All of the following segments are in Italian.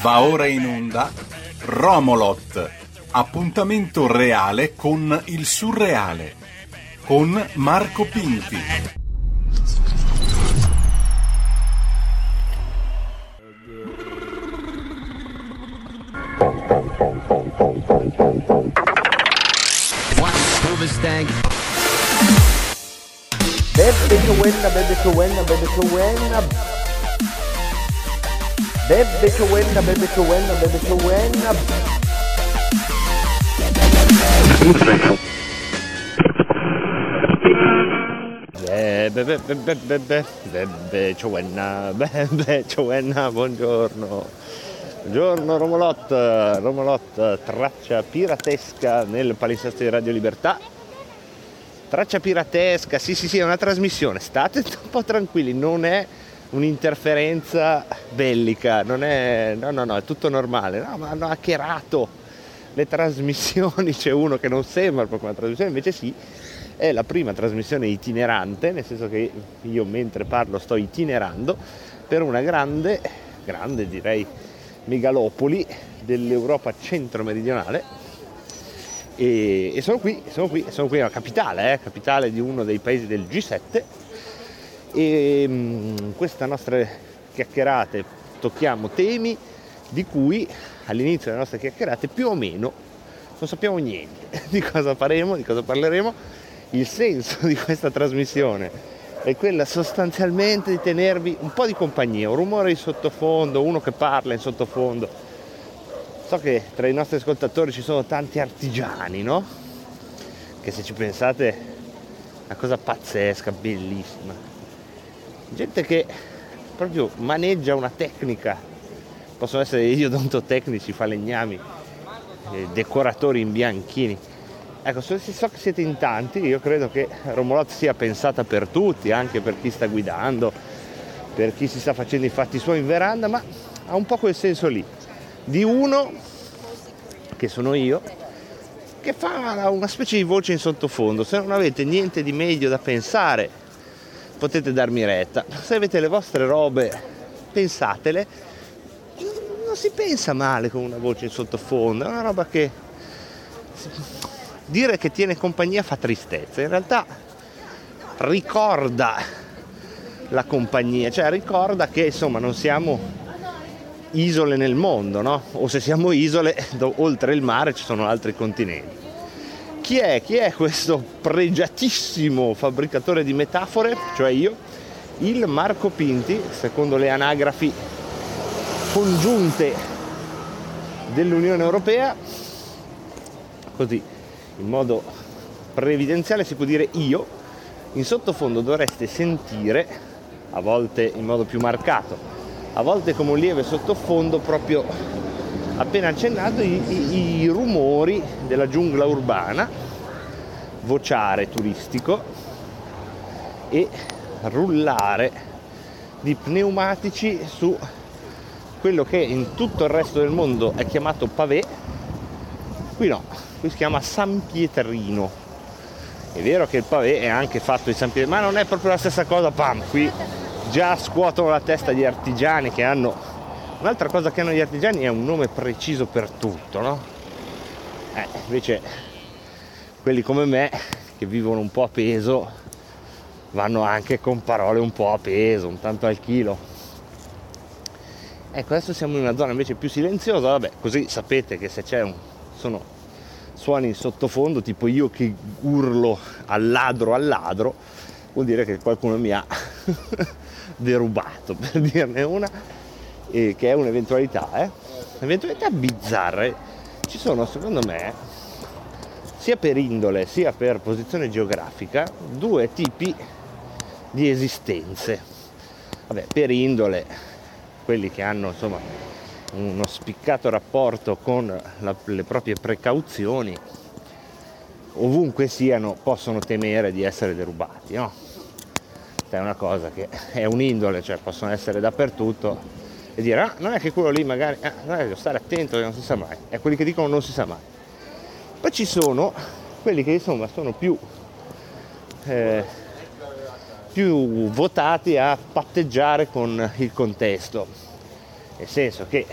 Va ora in onda Romolot, appuntamento reale con il surreale, con Marco Pinti. Bebbe che bebbe che bebbe che. Wenna, bebbe che wenna, bebbe che wenna. Bebe, bebe, bebe, bebe, bebe, Ciowenna, bebe, Ciowenna, buongiorno. Buongiorno Romolot, Romolot, traccia piratesca nel palinsesto di Radio Libertà. Traccia piratesca, sì sì sì, è una trasmissione, state un po' tranquilli, non è un'interferenza bellica, non è, no no no, è tutto normale, no, ma hanno hackerato le trasmissioni, c'è uno che non sembra proprio una trasmissione, invece sì, è la prima trasmissione itinerante, nel senso che io mentre parlo sto itinerando per una grande, grande direi, megalopoli dell'Europa centro-meridionale. E, e sono qui, sono qui, sono qui, la capitale, eh, capitale di uno dei paesi del G7 e mh, queste nostre chiacchierate tocchiamo temi di cui all'inizio delle nostre chiacchierate più o meno non sappiamo niente di cosa faremo, di cosa parleremo. Il senso di questa trasmissione è quella sostanzialmente di tenervi un po' di compagnia, un rumore in sottofondo, uno che parla in sottofondo. So che tra i nostri ascoltatori ci sono tanti artigiani, no? Che se ci pensate una cosa pazzesca, bellissima. Gente che proprio maneggia una tecnica, possono essere gli odontotecnici, falegnami, eh, decoratori in bianchini. Ecco, so che siete in tanti, io credo che Romolot sia pensata per tutti, anche per chi sta guidando, per chi si sta facendo i fatti suoi in veranda, ma ha un po' quel senso lì, di uno, che sono io, che fa una specie di voce in sottofondo. Se non avete niente di meglio da pensare, potete darmi retta. Se avete le vostre robe, pensatele. Non si pensa male con una voce in sottofondo, è una roba che dire che tiene compagnia fa tristezza, in realtà ricorda la compagnia, cioè ricorda che insomma non siamo isole nel mondo, no? O se siamo isole, oltre il mare ci sono altri continenti. Chi è? Chi è questo pregiatissimo fabbricatore di metafore, cioè io? Il Marco Pinti, secondo le anagrafi congiunte dell'Unione Europea, così in modo previdenziale si può dire io, in sottofondo dovreste sentire, a volte in modo più marcato, a volte come un lieve sottofondo proprio appena accennato i, i, i rumori della giungla urbana, vociare turistico e rullare di pneumatici su quello che in tutto il resto del mondo è chiamato pavé, qui no, qui si chiama San Pietrino. È vero che il pavé è anche fatto di San Pietrino, ma non è proprio la stessa cosa, pam, qui già scuotono la testa gli artigiani che hanno... Un'altra cosa che hanno gli artigiani è un nome preciso per tutto, no? Eh, invece quelli come me, che vivono un po' a peso, vanno anche con parole un po' a peso, un tanto al chilo. Ecco, adesso siamo in una zona invece più silenziosa, vabbè, così sapete che se c'è un... sono suoni in sottofondo, tipo io che urlo al ladro al ladro, vuol dire che qualcuno mi ha derubato, per dirne una, e che è un'eventualità, eh? Eventualità bizzarre. Ci sono, secondo me, sia per indole sia per posizione geografica, due tipi di esistenze. Vabbè, per indole, quelli che hanno insomma uno spiccato rapporto con la, le proprie precauzioni, ovunque siano, possono temere di essere derubati. No? È una cosa che è un'indole, cioè possono essere dappertutto e dire ah, non è che quello lì magari, ah, non è che stare attento, non si sa mai, è quelli che dicono non si sa mai. Poi ci sono quelli che insomma sono più, eh, più votati a patteggiare con il contesto Nel senso che,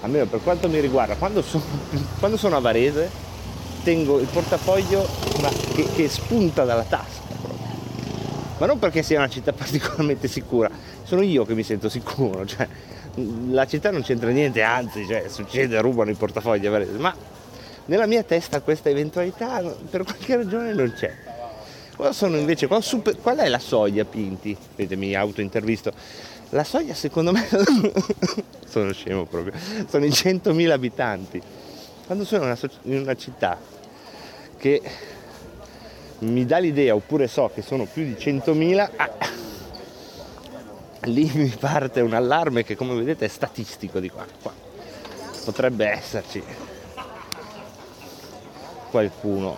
almeno per quanto mi riguarda, quando sono, quando sono a Varese tengo il portafoglio che, che spunta dalla tasca. Ma non perché sia una città particolarmente sicura, sono io che mi sento sicuro, cioè la città non c'entra niente, anzi, cioè, succede, rubano i portafogli ma nella mia testa questa eventualità per qualche ragione non c'è. Qual, invece, qual, super, qual è la soglia Pinti? Vedete, mi autointervisto. La soglia secondo me, sono scemo proprio, sono i 100.000 abitanti. Quando sono in una, in una città che mi dà l'idea, oppure so che sono più di 100.000, ah, lì mi parte un allarme che come vedete è statistico di qua. qua. Potrebbe esserci qualcuno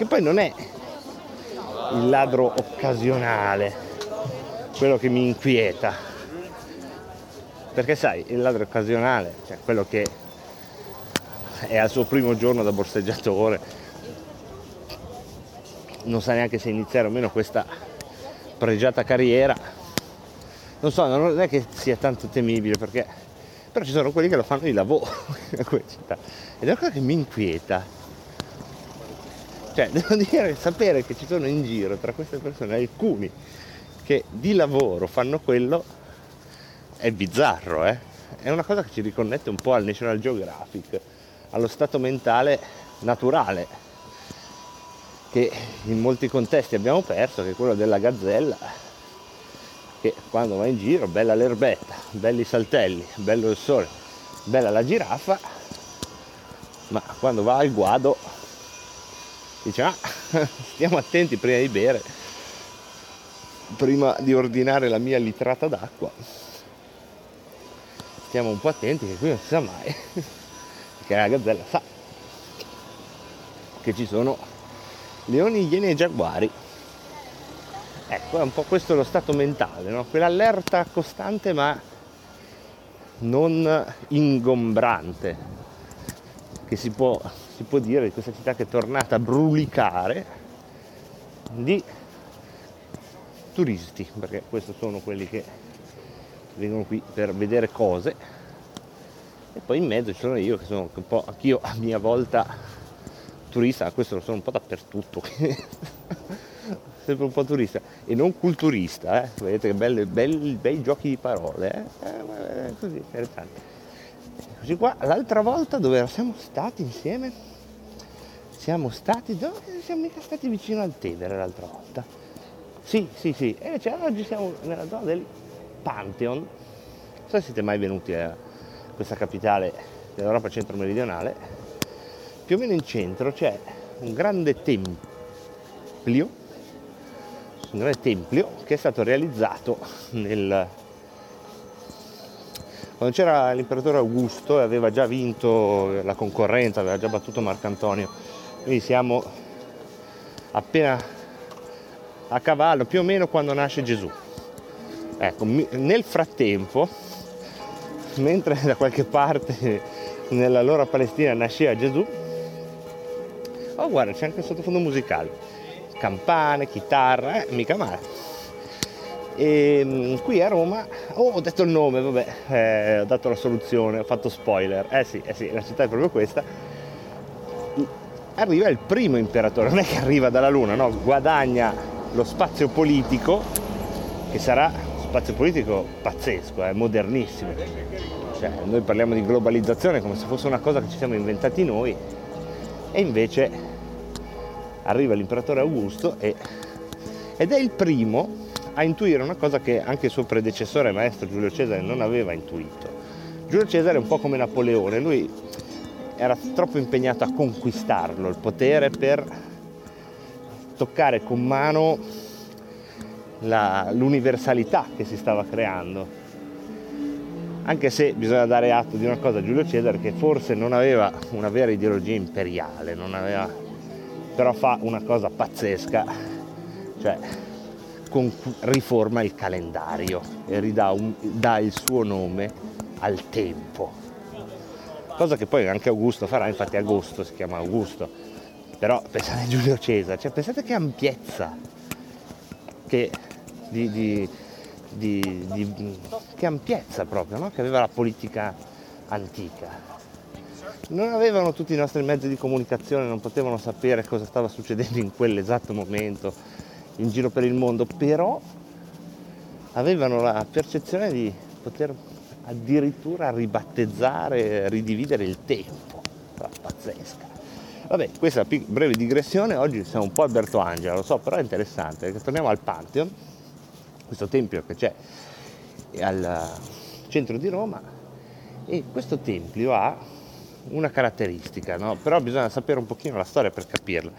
che poi non è il ladro occasionale, quello che mi inquieta. Perché sai, il ladro occasionale, cioè quello che è al suo primo giorno da borseggiatore, non sa neanche se iniziare o meno questa pregiata carriera. Non so, non è che sia tanto temibile perché però ci sono quelli che lo fanno di lavoro in quelle città ed è una cosa che mi inquieta cioè, devo dire, sapere che ci sono in giro tra queste persone alcuni che di lavoro fanno quello è bizzarro, eh? È una cosa che ci riconnette un po' al National Geographic, allo stato mentale naturale che in molti contesti abbiamo perso, che è quello della gazzella, che quando va in giro, bella l'erbetta, belli i saltelli, bello il sole, bella la giraffa, ma quando va al guado dice ah, stiamo attenti prima di bere, prima di ordinare la mia litrata d'acqua. Stiamo un po' attenti che qui non si sa mai, perché la gazzella sa che ci sono leoni, iene e giaguari. Ecco, è un po' questo lo stato mentale, no? quell'allerta costante ma non ingombrante che si può si può dire di questa città che è tornata a brulicare di turisti, perché questi sono quelli che vengono qui per vedere cose e poi in mezzo ci sono io che sono un po' anch'io a mia volta turista, questo lo sono un po' dappertutto, sempre un po' turista e non culturista, eh? vedete che belli, belli, bei giochi di parole, eh? Eh, così interessante. Così qua, l'altra volta dove siamo stati insieme? siamo stati dove siamo mica stati vicino al Tevere l'altra volta sì sì sì e invece oggi siamo nella zona del Pantheon non so se siete mai venuti a questa capitale dell'Europa centro-meridionale più o meno in centro c'è un grande tempio un grande tempio che è stato realizzato nel quando c'era l'imperatore Augusto e aveva già vinto la concorrenza, aveva già battuto Marcantonio quindi siamo appena a cavallo, più o meno quando nasce Gesù. Ecco, nel frattempo, mentre da qualche parte nella loro Palestina nasceva Gesù, oh guarda c'è anche il sottofondo musicale, campane, chitarra, eh, mica male. E mm, qui a Roma, oh ho detto il nome, vabbè, eh, ho dato la soluzione, ho fatto spoiler, eh sì, eh sì, la città è proprio questa, arriva il primo imperatore, non è che arriva dalla Luna, no, guadagna lo spazio politico, che sarà spazio politico pazzesco, eh, modernissimo. Cioè, noi parliamo di globalizzazione come se fosse una cosa che ci siamo inventati noi, e invece arriva l'imperatore Augusto e, ed è il primo a intuire una cosa che anche il suo predecessore maestro Giulio Cesare non aveva intuito. Giulio Cesare è un po' come Napoleone, lui era troppo impegnato a conquistarlo, il potere per toccare con mano la, l'universalità che si stava creando. Anche se bisogna dare atto di una cosa a Giulio Cesare che forse non aveva una vera ideologia imperiale, aveva, però fa una cosa pazzesca, cioè con, riforma il calendario e ridà un, dà il suo nome al tempo. Cosa che poi anche Augusto farà, infatti agosto si chiama Augusto, però pensate a Giulio Cesare, cioè pensate che ampiezza che di, di, di, di che ampiezza proprio, no? che aveva la politica antica. Non avevano tutti i nostri mezzi di comunicazione, non potevano sapere cosa stava succedendo in quell'esatto momento in giro per il mondo, però avevano la percezione di poter addirittura ribattezzare, ridividere il tempo. Pazzesca. Vabbè, questa breve digressione, oggi siamo un po' Alberto Angela, lo so, però è interessante, perché torniamo al Pantheon, questo tempio che c'è al centro di Roma, e questo tempio ha una caratteristica, no? però bisogna sapere un pochino la storia per capirla,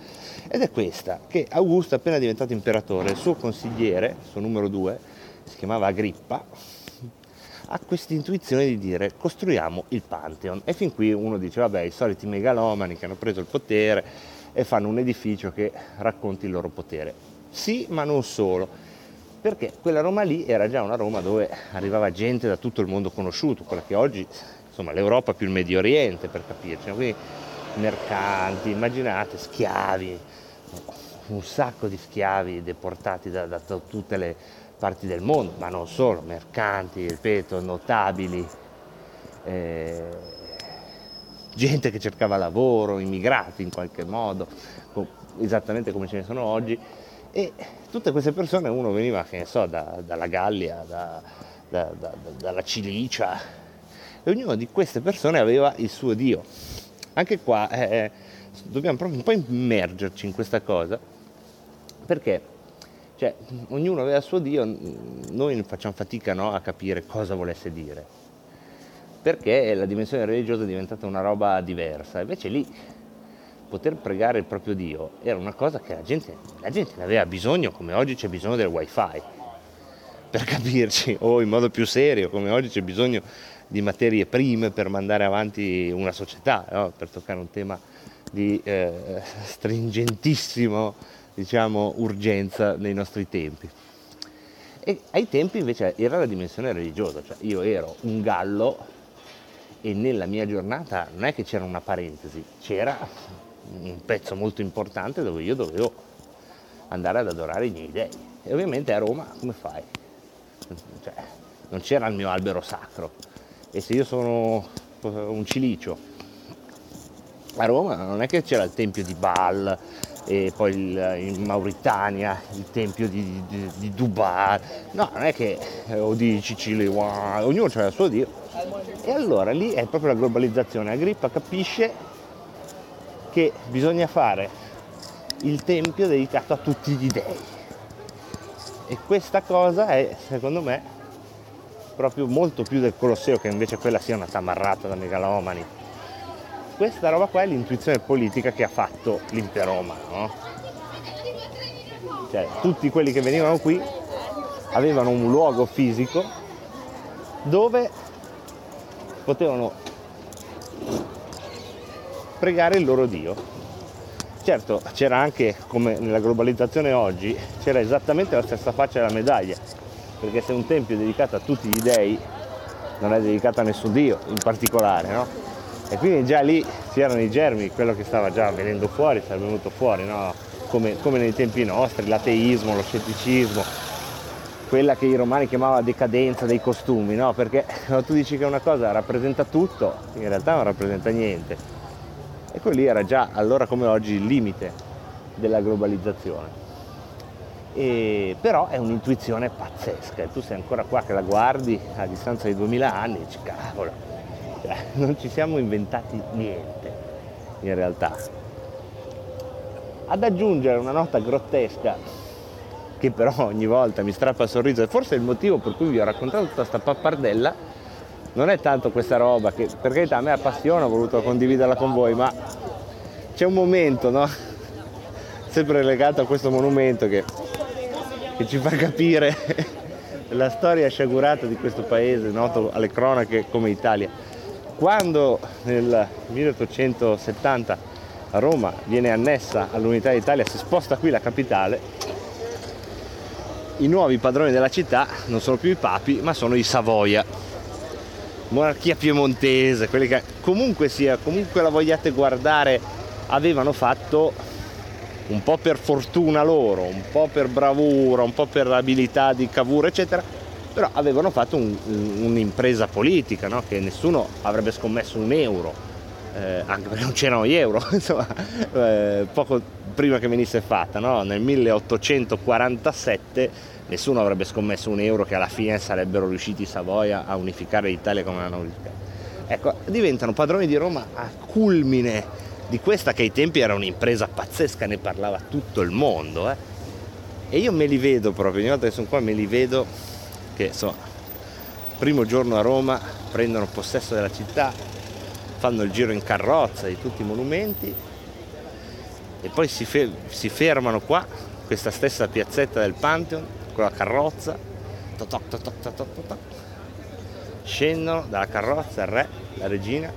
ed è questa, che Augusto appena diventato imperatore, il suo consigliere, il suo numero due, si chiamava Agrippa, ha questa intuizione di dire costruiamo il Pantheon e fin qui uno dice vabbè i soliti megalomani che hanno preso il potere e fanno un edificio che racconti il loro potere. Sì, ma non solo, perché quella Roma lì era già una Roma dove arrivava gente da tutto il mondo conosciuto, quella che oggi, insomma, l'Europa più il Medio Oriente per capirci, quindi mercanti, immaginate, schiavi, un sacco di schiavi deportati da, da tutte le parti del mondo, ma non solo, mercanti, ripeto, notabili, eh, gente che cercava lavoro, immigrati in qualche modo, esattamente come ce ne sono oggi, e tutte queste persone uno veniva, che ne so, da, dalla Gallia, da, da, dalla Cilicia, e ognuno di queste persone aveva il suo Dio. Anche qua eh, dobbiamo proprio un po' immergerci in questa cosa, perché cioè, ognuno aveva il suo Dio, noi facciamo fatica no, a capire cosa volesse dire, perché la dimensione religiosa è diventata una roba diversa, invece lì poter pregare il proprio Dio era una cosa che la gente, la gente ne aveva bisogno, come oggi c'è bisogno del wifi, per capirci, o in modo più serio, come oggi c'è bisogno di materie prime per mandare avanti una società, no? per toccare un tema di eh, stringentissimo diciamo, urgenza nei nostri tempi. E ai tempi invece era la dimensione religiosa, cioè io ero un gallo e nella mia giornata non è che c'era una parentesi, c'era un pezzo molto importante dove io dovevo andare ad adorare i miei dei. E ovviamente a Roma come fai? Cioè, non c'era il mio albero sacro. E se io sono un cilicio, a Roma non è che c'era il tempio di Baal, e poi il, in Mauritania il tempio di, di, di, Dubai, no, non è che, eh, o di Sicilia, ognuno ha il suo Dio. E allora lì è proprio la globalizzazione, Agrippa capisce che bisogna fare il tempio dedicato a tutti gli dei. E questa cosa è, secondo me, proprio molto più del Colosseo, che invece quella sia una tamarrata da megalomani questa roba qua è l'intuizione politica che ha fatto l'impero romano. No? Cioè, tutti quelli che venivano qui avevano un luogo fisico dove potevano pregare il loro Dio. Certo, c'era anche, come nella globalizzazione oggi, c'era esattamente la stessa faccia della medaglia, perché se un tempio è dedicato a tutti gli dei, non è dedicato a nessun Dio in particolare, no? E quindi già lì c'erano i germi, quello che stava già venendo fuori, sarebbe venuto fuori, no? come, come, nei tempi nostri, l'ateismo, lo scetticismo, quella che i romani chiamavano decadenza dei costumi, no? perché quando tu dici che una cosa rappresenta tutto, in realtà non rappresenta niente. E quello lì era già allora come oggi il limite della globalizzazione. E, però è un'intuizione pazzesca e tu sei ancora qua che la guardi a distanza di 2000 anni e dici cavolo cioè, non ci siamo inventati niente in realtà. Ad aggiungere una nota grottesca che però ogni volta mi strappa il sorriso e forse il motivo per cui vi ho raccontato tutta questa pappardella non è tanto questa roba che per carità a me appassiona, ho voluto condividerla con voi, ma c'è un momento, no? Sempre legato a questo monumento che, che ci fa capire la storia sciagurata di questo paese noto alle cronache come Italia quando nel 1870 Roma viene annessa all'unità d'Italia, si sposta qui la capitale, i nuovi padroni della città non sono più i papi, ma sono i Savoia. Monarchia piemontese, quelli che comunque sia, comunque la vogliate guardare, avevano fatto un po' per fortuna loro, un po' per bravura, un po' per abilità di Cavour, eccetera, però avevano fatto un- un- un'impresa politica, no? che nessuno avrebbe scommesso un euro, eh, anche perché non c'erano gli euro, insomma, eh, poco prima che venisse fatta, no? nel 1847 nessuno avrebbe scommesso un euro che alla fine sarebbero riusciti Savoia a unificare l'Italia come l'hanno unificata. Ecco, diventano padroni di Roma a culmine di questa che ai tempi era un'impresa pazzesca, ne parlava tutto il mondo. eh. E io me li vedo proprio, ogni volta che sono qua me li vedo che insomma, primo giorno a Roma prendono possesso della città, fanno il giro in carrozza di tutti i monumenti e poi si, fe- si fermano qua, questa stessa piazzetta del Pantheon, con la carrozza, toc, toc, toc, toc, toc, toc, toc. scendono dalla carrozza il re, la regina,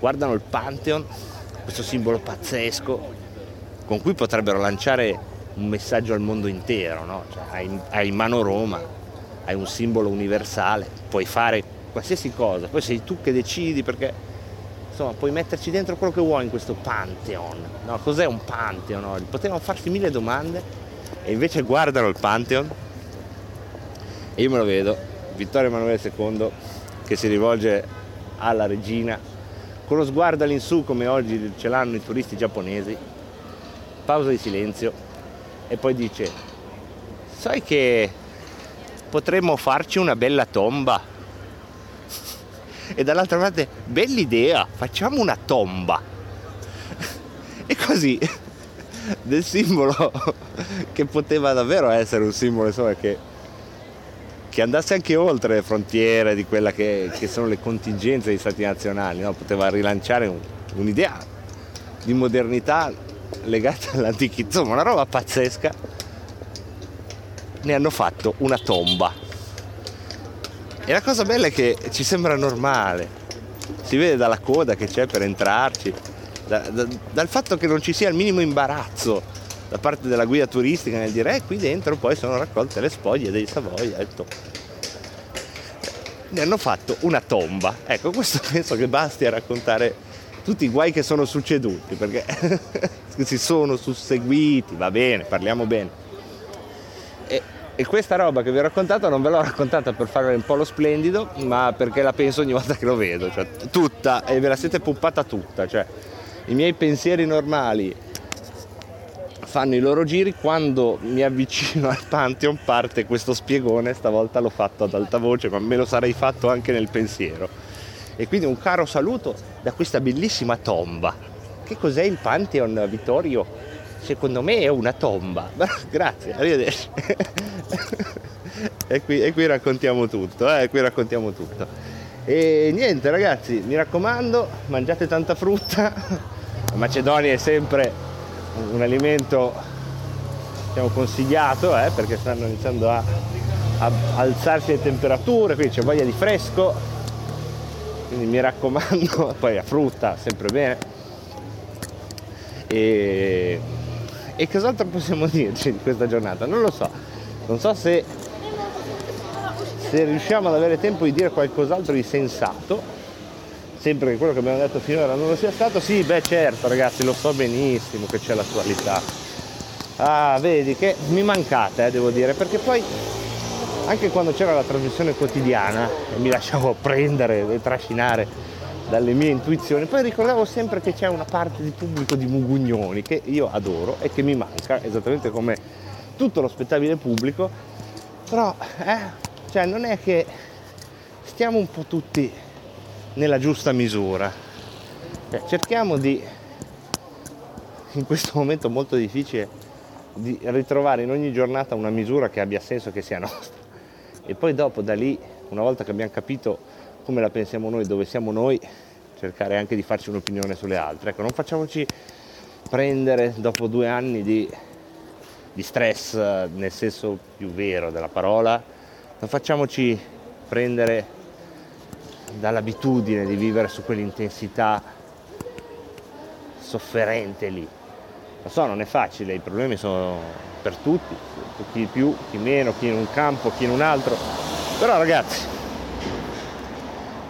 guardano il Pantheon, questo simbolo pazzesco con cui potrebbero lanciare un messaggio al mondo intero, no? Cioè, hai, hai in mano Roma, hai un simbolo universale, puoi fare qualsiasi cosa, poi sei tu che decidi perché insomma puoi metterci dentro quello che vuoi in questo Pantheon. No, cos'è un Pantheon? No? Potevano farsi mille domande e invece guardano il Pantheon e io me lo vedo, Vittorio Emanuele II che si rivolge alla regina con lo sguardo all'insù come oggi ce l'hanno i turisti giapponesi, pausa di silenzio e poi dice, sai che potremmo farci una bella tomba? E dall'altra parte, bella idea, facciamo una tomba. E così del simbolo che poteva davvero essere un simbolo insomma, che, che andasse anche oltre le frontiere di quella che, che sono le contingenze degli stati nazionali, no? poteva rilanciare un- un'idea di modernità legata all'antichità, insomma una roba pazzesca. Ne hanno fatto una tomba. E la cosa bella è che ci sembra normale, si vede dalla coda che c'è per entrarci, da- da- dal fatto che non ci sia il minimo imbarazzo da parte della guida turistica nel dire eh, qui dentro poi sono raccolte le spoglie dei Savoia. tutto. Ne hanno fatto una tomba. Ecco, questo penso che basti a raccontare tutti i guai che sono succeduti, perché si sono susseguiti, va bene, parliamo bene. E, e questa roba che vi ho raccontato non ve l'ho raccontata per fare un po' lo splendido, ma perché la penso ogni volta che lo vedo, cioè tutta, e ve la siete puppata tutta, cioè i miei pensieri normali fanno i loro giri, quando mi avvicino al Pantheon parte questo spiegone, stavolta l'ho fatto ad alta voce, ma me lo sarei fatto anche nel pensiero. E quindi un caro saluto da questa bellissima tomba. Che cos'è il Pantheon, Vittorio? Secondo me è una tomba. Grazie, arrivederci. e, qui, e qui raccontiamo tutto, eh? qui raccontiamo tutto. E niente ragazzi, mi raccomando, mangiate tanta frutta. La Macedonia è sempre un, alimento diciamo, consigliato eh? perché stanno iniziando a, a alzarsi le temperature, quindi c'è voglia di fresco, quindi mi raccomando, poi la frutta sempre bene. E, e cos'altro possiamo dirci di questa giornata? Non lo so, non so se, se riusciamo ad avere tempo di dire qualcos'altro di sensato, sempre che quello che abbiamo detto finora non lo sia stato, sì, beh certo ragazzi, lo so benissimo che c'è l'attualità. Ah, vedi che mi mancate, eh, devo dire, perché poi anche quando c'era la trasmissione quotidiana e mi lasciavo prendere e trascinare dalle mie intuizioni, poi ricordavo sempre che c'è una parte di pubblico di mugugnoni che io adoro e che mi manca, esattamente come tutto lo spettabile pubblico, però eh, cioè non è che stiamo un po' tutti nella giusta misura. Cioè, cerchiamo di, in questo momento molto difficile, di ritrovare in ogni giornata una misura che abbia senso che sia nostra. E poi dopo da lì, una volta che abbiamo capito come la pensiamo noi, dove siamo noi, cercare anche di farci un'opinione sulle altre. Ecco, non facciamoci prendere dopo due anni di, di stress eh, nel senso più vero della parola, non facciamoci prendere dall'abitudine di vivere su quell'intensità sofferente lì. Lo so, non è facile, i problemi sono per tutti, chi più, chi meno, chi in un campo, chi in un altro. Però ragazzi,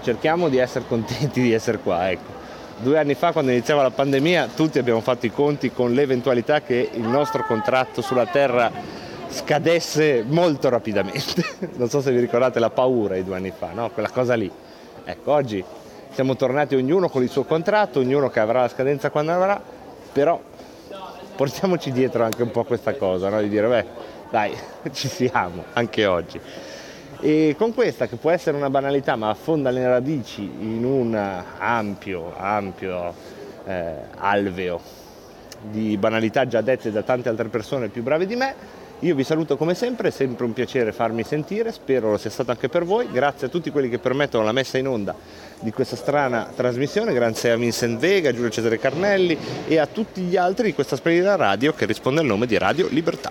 cerchiamo di essere contenti di essere qua, ecco. Due anni fa, quando iniziava la pandemia, tutti abbiamo fatto i conti con l'eventualità che il nostro contratto sulla Terra scadesse molto rapidamente. non so se vi ricordate la paura di due anni fa, no? Quella cosa lì. Ecco, oggi siamo tornati ognuno con il suo contratto, ognuno che avrà la scadenza quando avrà, però portiamoci dietro anche un po' questa cosa, no? di dire, beh, dai, ci siamo, anche oggi. E con questa, che può essere una banalità, ma affonda le radici in un ampio, ampio eh, alveo di banalità già dette da tante altre persone più brave di me, io vi saluto come sempre, è sempre un piacere farmi sentire, spero lo sia stato anche per voi. Grazie a tutti quelli che permettono la messa in onda di questa strana trasmissione, grazie a Vincent Vega, Giulio Cesare Carnelli e a tutti gli altri di questa splendida radio che risponde al nome di Radio Libertà.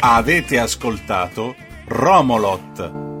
Avete ascoltato Romolot